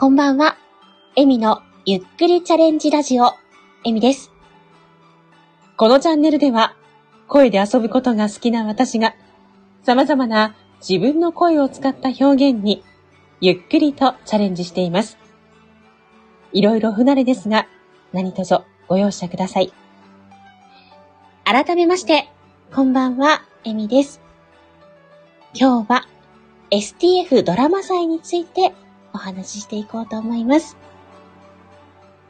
こんばんは。エミのゆっくりチャレンジラジオ、エミです。このチャンネルでは、声で遊ぶことが好きな私が、様々な自分の声を使った表現に、ゆっくりとチャレンジしています。いろいろ不慣れですが、何卒ご容赦ください。改めまして、こんばんは、エミです。今日は STF ドラマ祭についてお話ししていこうと思います。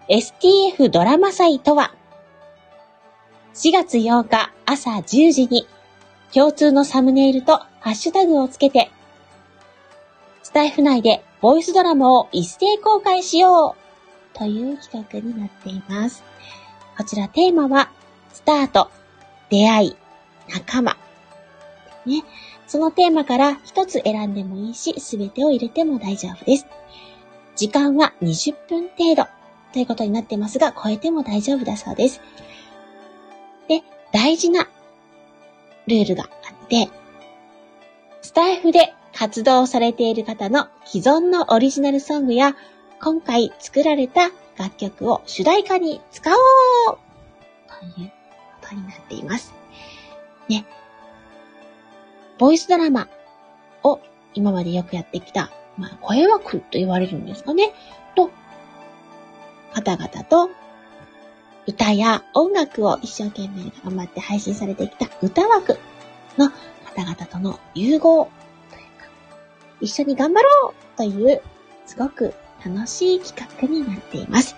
STF ドラマ祭とは、4月8日朝10時に共通のサムネイルとハッシュタグをつけて、スタイフ内でボイスドラマを一斉公開しようという企画になっています。こちらテーマは、スタート、出会い、仲間。ね。そのテーマから一つ選んでもいいし、すべてを入れても大丈夫です。時間は20分程度ということになってますが、超えても大丈夫だそうです。で、大事なルールがあって、スタイフで活動されている方の既存のオリジナルソングや、今回作られた楽曲を主題歌に使おうということになっています。ね。ボイスドラマを今までよくやってきた、まあ、声枠と言われるんですかね。と、方々と歌や音楽を一生懸命頑張って配信されてきた歌枠の方々との融合というか、一緒に頑張ろうという、すごく楽しい企画になっています。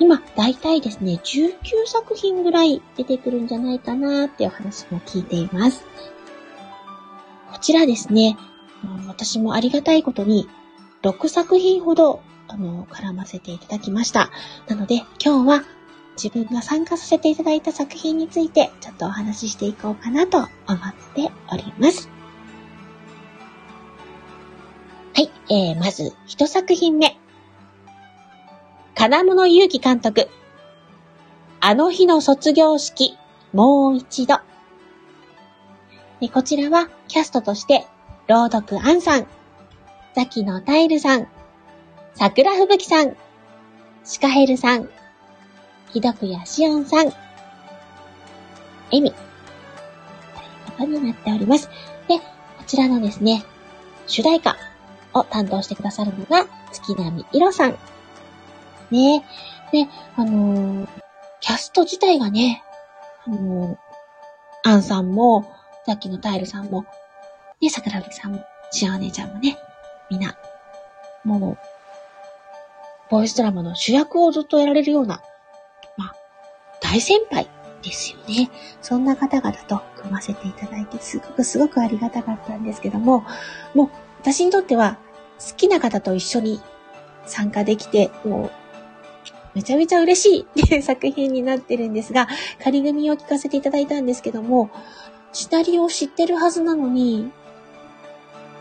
今、だいたいですね、19作品ぐらい出てくるんじゃないかなっていうお話も聞いています。こちらですね、私もありがたいことに、6作品ほど、あの、絡ませていただきました。なので、今日は自分が参加させていただいた作品について、ちょっとお話ししていこうかなと思っております。はい、えー、まず、一作品目。金物祐希監督。あの日の卒業式、もう一度。こちらは、キャストとして、朗読アンさん、ザキのタイルさん、桜吹雪さん、シカヘルさん、ひどくやしおんさん、エミ、ということになっております。で、こちらのですね、主題歌を担当してくださるのが、月並みいろさん。ね。で、あのーキャスト自体がね、あのーアンさんも、ザキのタイルさんも、ね、桜吹さんも、しお姉ちゃんもね、みんな、もう、ボイスドラマの主役をずっとやられるような、まあ、大先輩ですよね。そんな方々と組ませていただいて、すごくすごくありがたかったんですけども、もう、私にとっては、好きな方と一緒に参加できて、もう、めちゃめちゃ嬉しいっていう作品になってるんですが、仮組を聞かせていただいたんですけども、シナリオを知ってるはずなのに、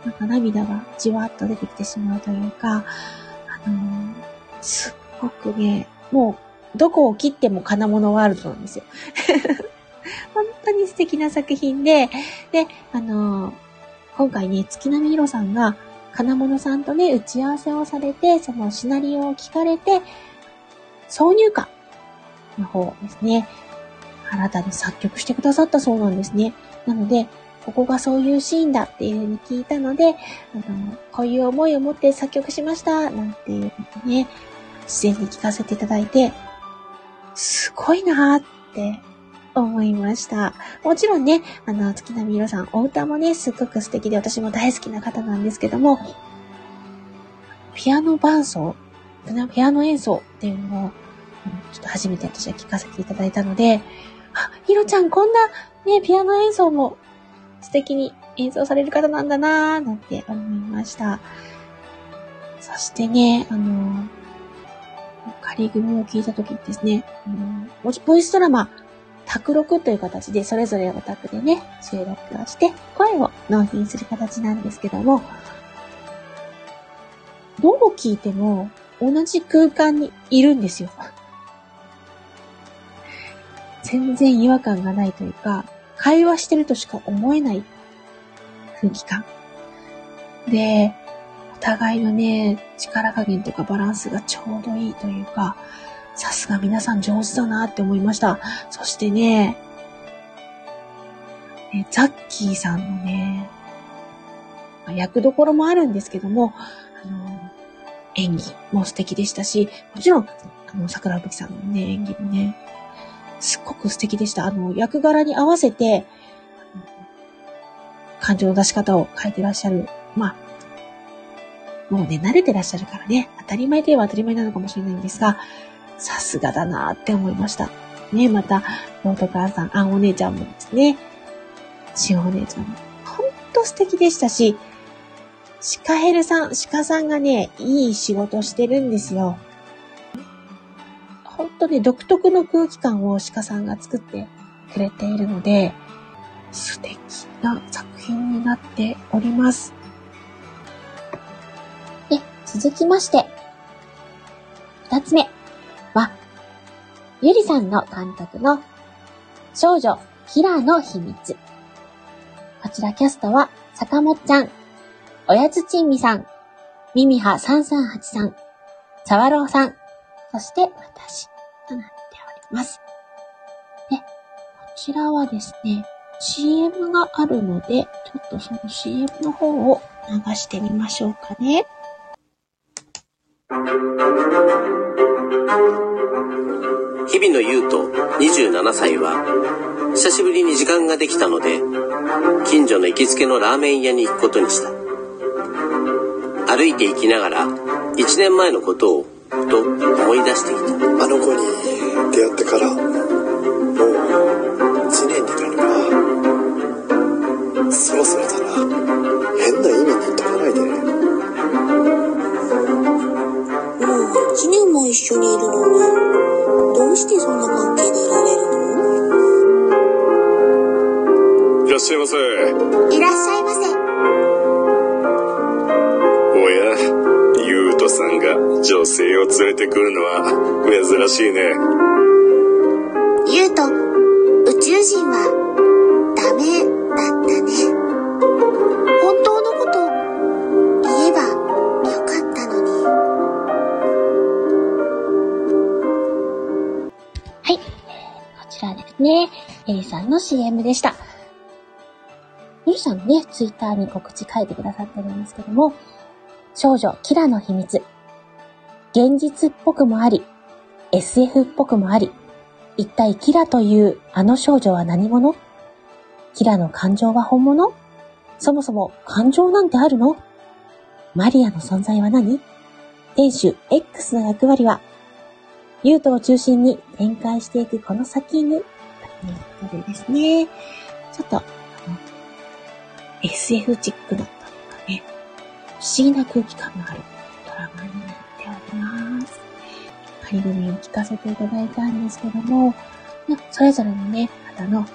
なんか涙がじわっと出てきてしまうというか、あのーすっごくね、もう、どこを切っても金物ワールドなんですよ。本当に素敵な作品で、で、あのー今回ね、月並みろさんが、金物さんとね、打ち合わせをされて、そのシナリオを聞かれて、挿入歌の方ですね、新たに作曲してくださったそうなんですね。なので、ここがそういうシーンだっていうふうに聞いたので、あの、こういう思いを持って作曲しました、なんていうのをね、自然に聞かせていただいて、すごいなーって思いました。もちろんね、あの、月並みろさん、お歌もね、すっごく素敵で私も大好きな方なんですけども、ピアノ伴奏、ピアノ演奏っていうのを、ちょっと初めて私は聞かせていただいたので、あ、ひろちゃんこんなね、ピアノ演奏も素敵に演奏される方なんだなーなんて思いました。そしてね、あの、仮組を聞いたときですね、あのボイボイスドラマ、卓録という形で、それぞれお宅でね、収録をして、声を納品する形なんですけども、どう聞いても、同じ空間にいるんですよ。全然違和感がないというか、会話してるとしか思えない空気感。で、お互いのね、力加減とかバランスがちょうどいいというか、さすが皆さん上手だなって思いました。そしてね、えザッキーさんのね、役どころもあるんですけども、あの、演技も素敵でしたし、もちろん、あの、桜吹さんのね、演技もね、すっごく素敵でした。あの、役柄に合わせて、感情の出し方を変えてらっしゃる。まあ、もうね、慣れてらっしゃるからね、当たり前といえば当たり前なのかもしれないんですが、さすがだなって思いました。ね、また、ノートカーさん、あんお姉ちゃんもですね、しお姉ちゃんも、ほんと素敵でしたし、シカヘルさん、シカさんがね、いい仕事してるんですよ。ほんとね、独特の空気感をシカさんが作ってくれているので、素敵な作品になっております。で、続きまして、二つ目は、ゆりさんの監督の少女キラーの秘密。こちらキャストは、坂本ちゃん、おやつちんみさん、ミミハ338さん、サワローさん、そして私ちらはですね、CM があるので、ちょっとその CM の方を流してみましょうかね。日々の優斗27歳は、久しぶりに時間ができたので、近所の行きつけのラーメン屋に行くことにした。歩いて行きながら1年前のことをふと思い出していたあの子に出会ってからもう1年になるなそろそろだな変な意味に取らないでもう1年も一緒にいるのにどうしてそんな関係でいられるの？いらっしゃいませいらっしゃいませ。さんが女性を連れてくるのは珍しいね。言うと、人はダメだったね。本当のこと言えばよかったのに。はい。こちらですね。エリさんの CM でした。ゆりさんもね、ツイッターに告知書いてくださってるんですけども、少女キラの秘密。現実っぽくもあり、SF っぽくもあり、一体キラというあの少女は何者？キラの感情は本物？そもそも感情なんてあるの？マリアの存在は何？店主 X の役割は？ユートを中心に展開していくこの先に、ということでですね、ちょっと、あの SF チックなというかね、不思議な空気感のあるドラマに。仮組を聞かせていただいたんですけども、それぞれのね、方の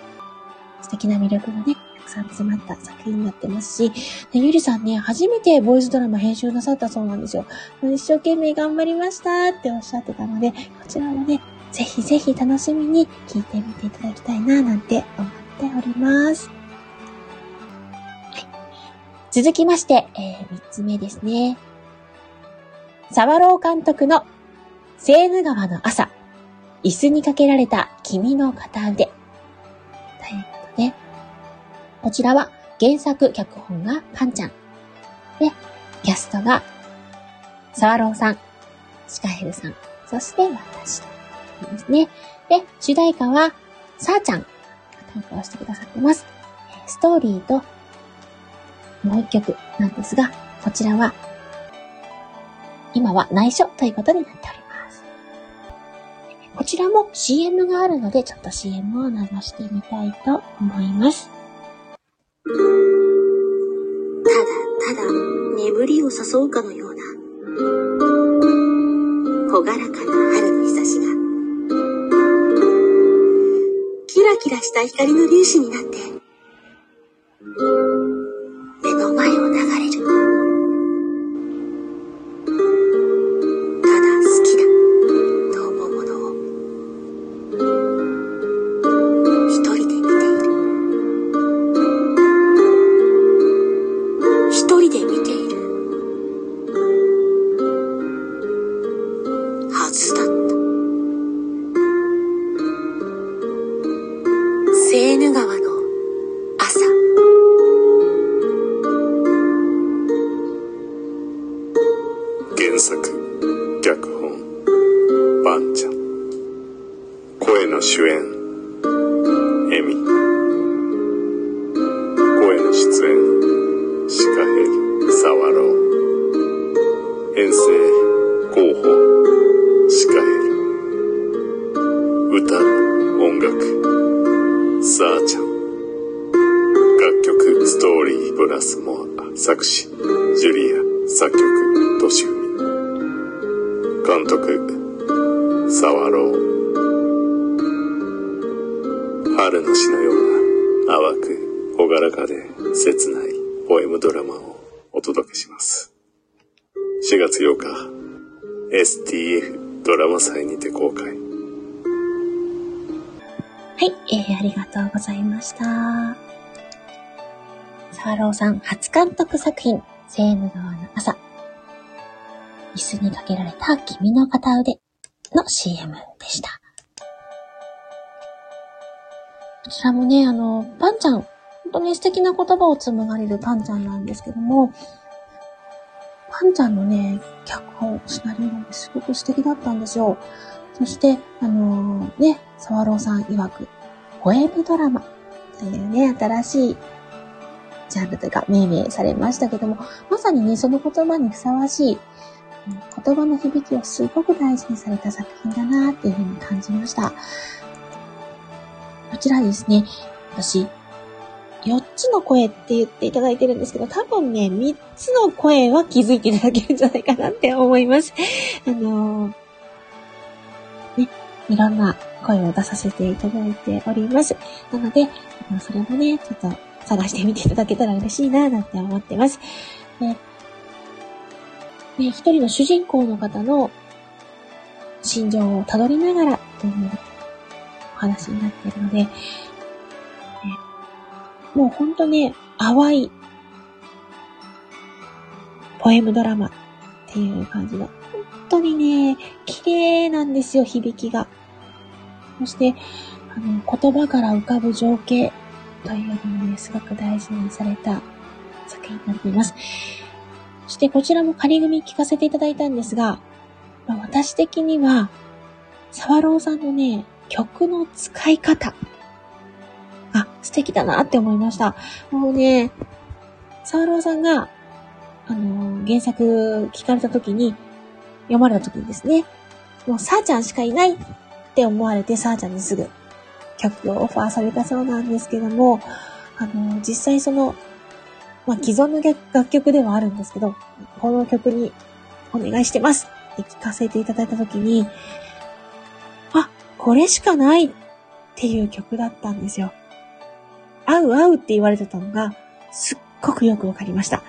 素敵な魅力がね、たくさん詰まった作品になってますし、ゆりさんね、初めてボイスドラマ編集なさったそうなんですよ。一生懸命頑張りましたっておっしゃってたので、こちらもね、ぜひぜひ楽しみに聞いてみていただきたいな、なんて思っております。続きまして、えー、三つ目ですね。沢朗監督のセーヌ川の朝、椅子にかけられた君の片腕。ということで、こちらは原作脚本がパンちゃん。で、キャストが沢朗さん、シカヘルさん、そして私とですね。で、主題歌はさーちゃんが担当してくださってます。ストーリーともう一曲なんですが、こちらは、今は内緒ということになっております。こちらも CM があるので、ちょっと CM を流してみたいと思います。ただただ眠りを誘うかのような、朗らかな春の日差しが、キラキラした光の粒子になって、春の詩のような淡く朗らかで切ないポエムドラマをお届けします4月8日 STF ドラマ祭にて公開はい、えー、ありがとうございました。サーローさん初監督作品、セーヌ川の朝。椅子にかけられた君の片腕の CM でした。ちらもね、あの、パンちゃん、本当に素敵な言葉を紡がれるパンちゃんなんですけども、パンちゃんのね、脚本、シナリオがねすごく素敵だったんですよ。そして、あのーね、サワローさん曰く、ポエムドラマというね、新しいジャンルというか命名されましたけども、まさにね、その言葉にふさわしい、言葉の響きをすごく大事にされた作品だなっていうふうに感じました。こちらですね、私、4つの声って言っていただいてるんですけど、多分ね、3つの声は気づいていただけるんじゃないかなって思います。あのーね、いろんな声を出させていただいております。なので、それもね、ちょっと探してみていただけたら嬉しいな、なんて思ってます。ね、一人の主人公の方の心情をたどりながらという話になってるので、ねもうほんとね、淡いポエムドラマっていう感じの、本当にね、綺麗なんですよ、響きが。そして、あの、言葉から浮かぶ情景というのもね、すごく大事にされた作品になっています。そしてこちらも仮組聞かせていただいたんですが、まあ私的には、サワローさんのね、曲の使い方が素敵だなって思いました。もうね、サワローさんが、あの、原作聞かれた時に、読まれた時にですね、もうさーちゃんしかいないって思われて、さーちゃんにすぐ曲をオファーされたそうなんですけども、あの、実際その、まあ、既存の楽曲ではあるんですけど、この曲にお願いしてますって聞かせていただいたときに、これしかないっていう曲だったんですよ。合う合うって言われてたのが、すっごくよくわかりました。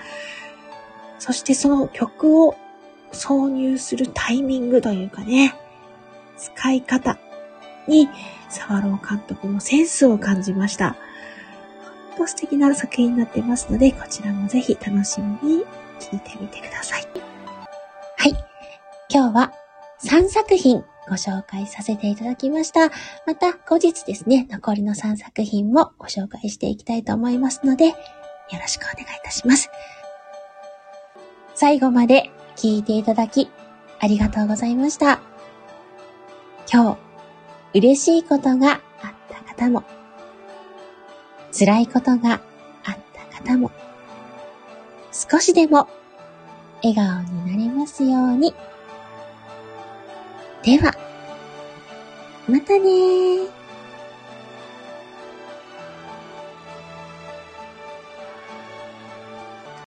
そしてその曲を挿入するタイミングというかね、使い方に、沢朗監督のセンスを感じました。本当素敵な作品になってますので、こちらもぜひ楽しみに聴いてみてください。はい。今日は3作品ご紹介させていただきました。また後日ですね、残りの3作品もご紹介していきたいと思いますので、よろしくお願いいたします。最後まで聞いていただき、ありがとうございました。今日、嬉しいことがあった方も、辛いことがあった方も、少しでも笑顔になれますように。では、またねー。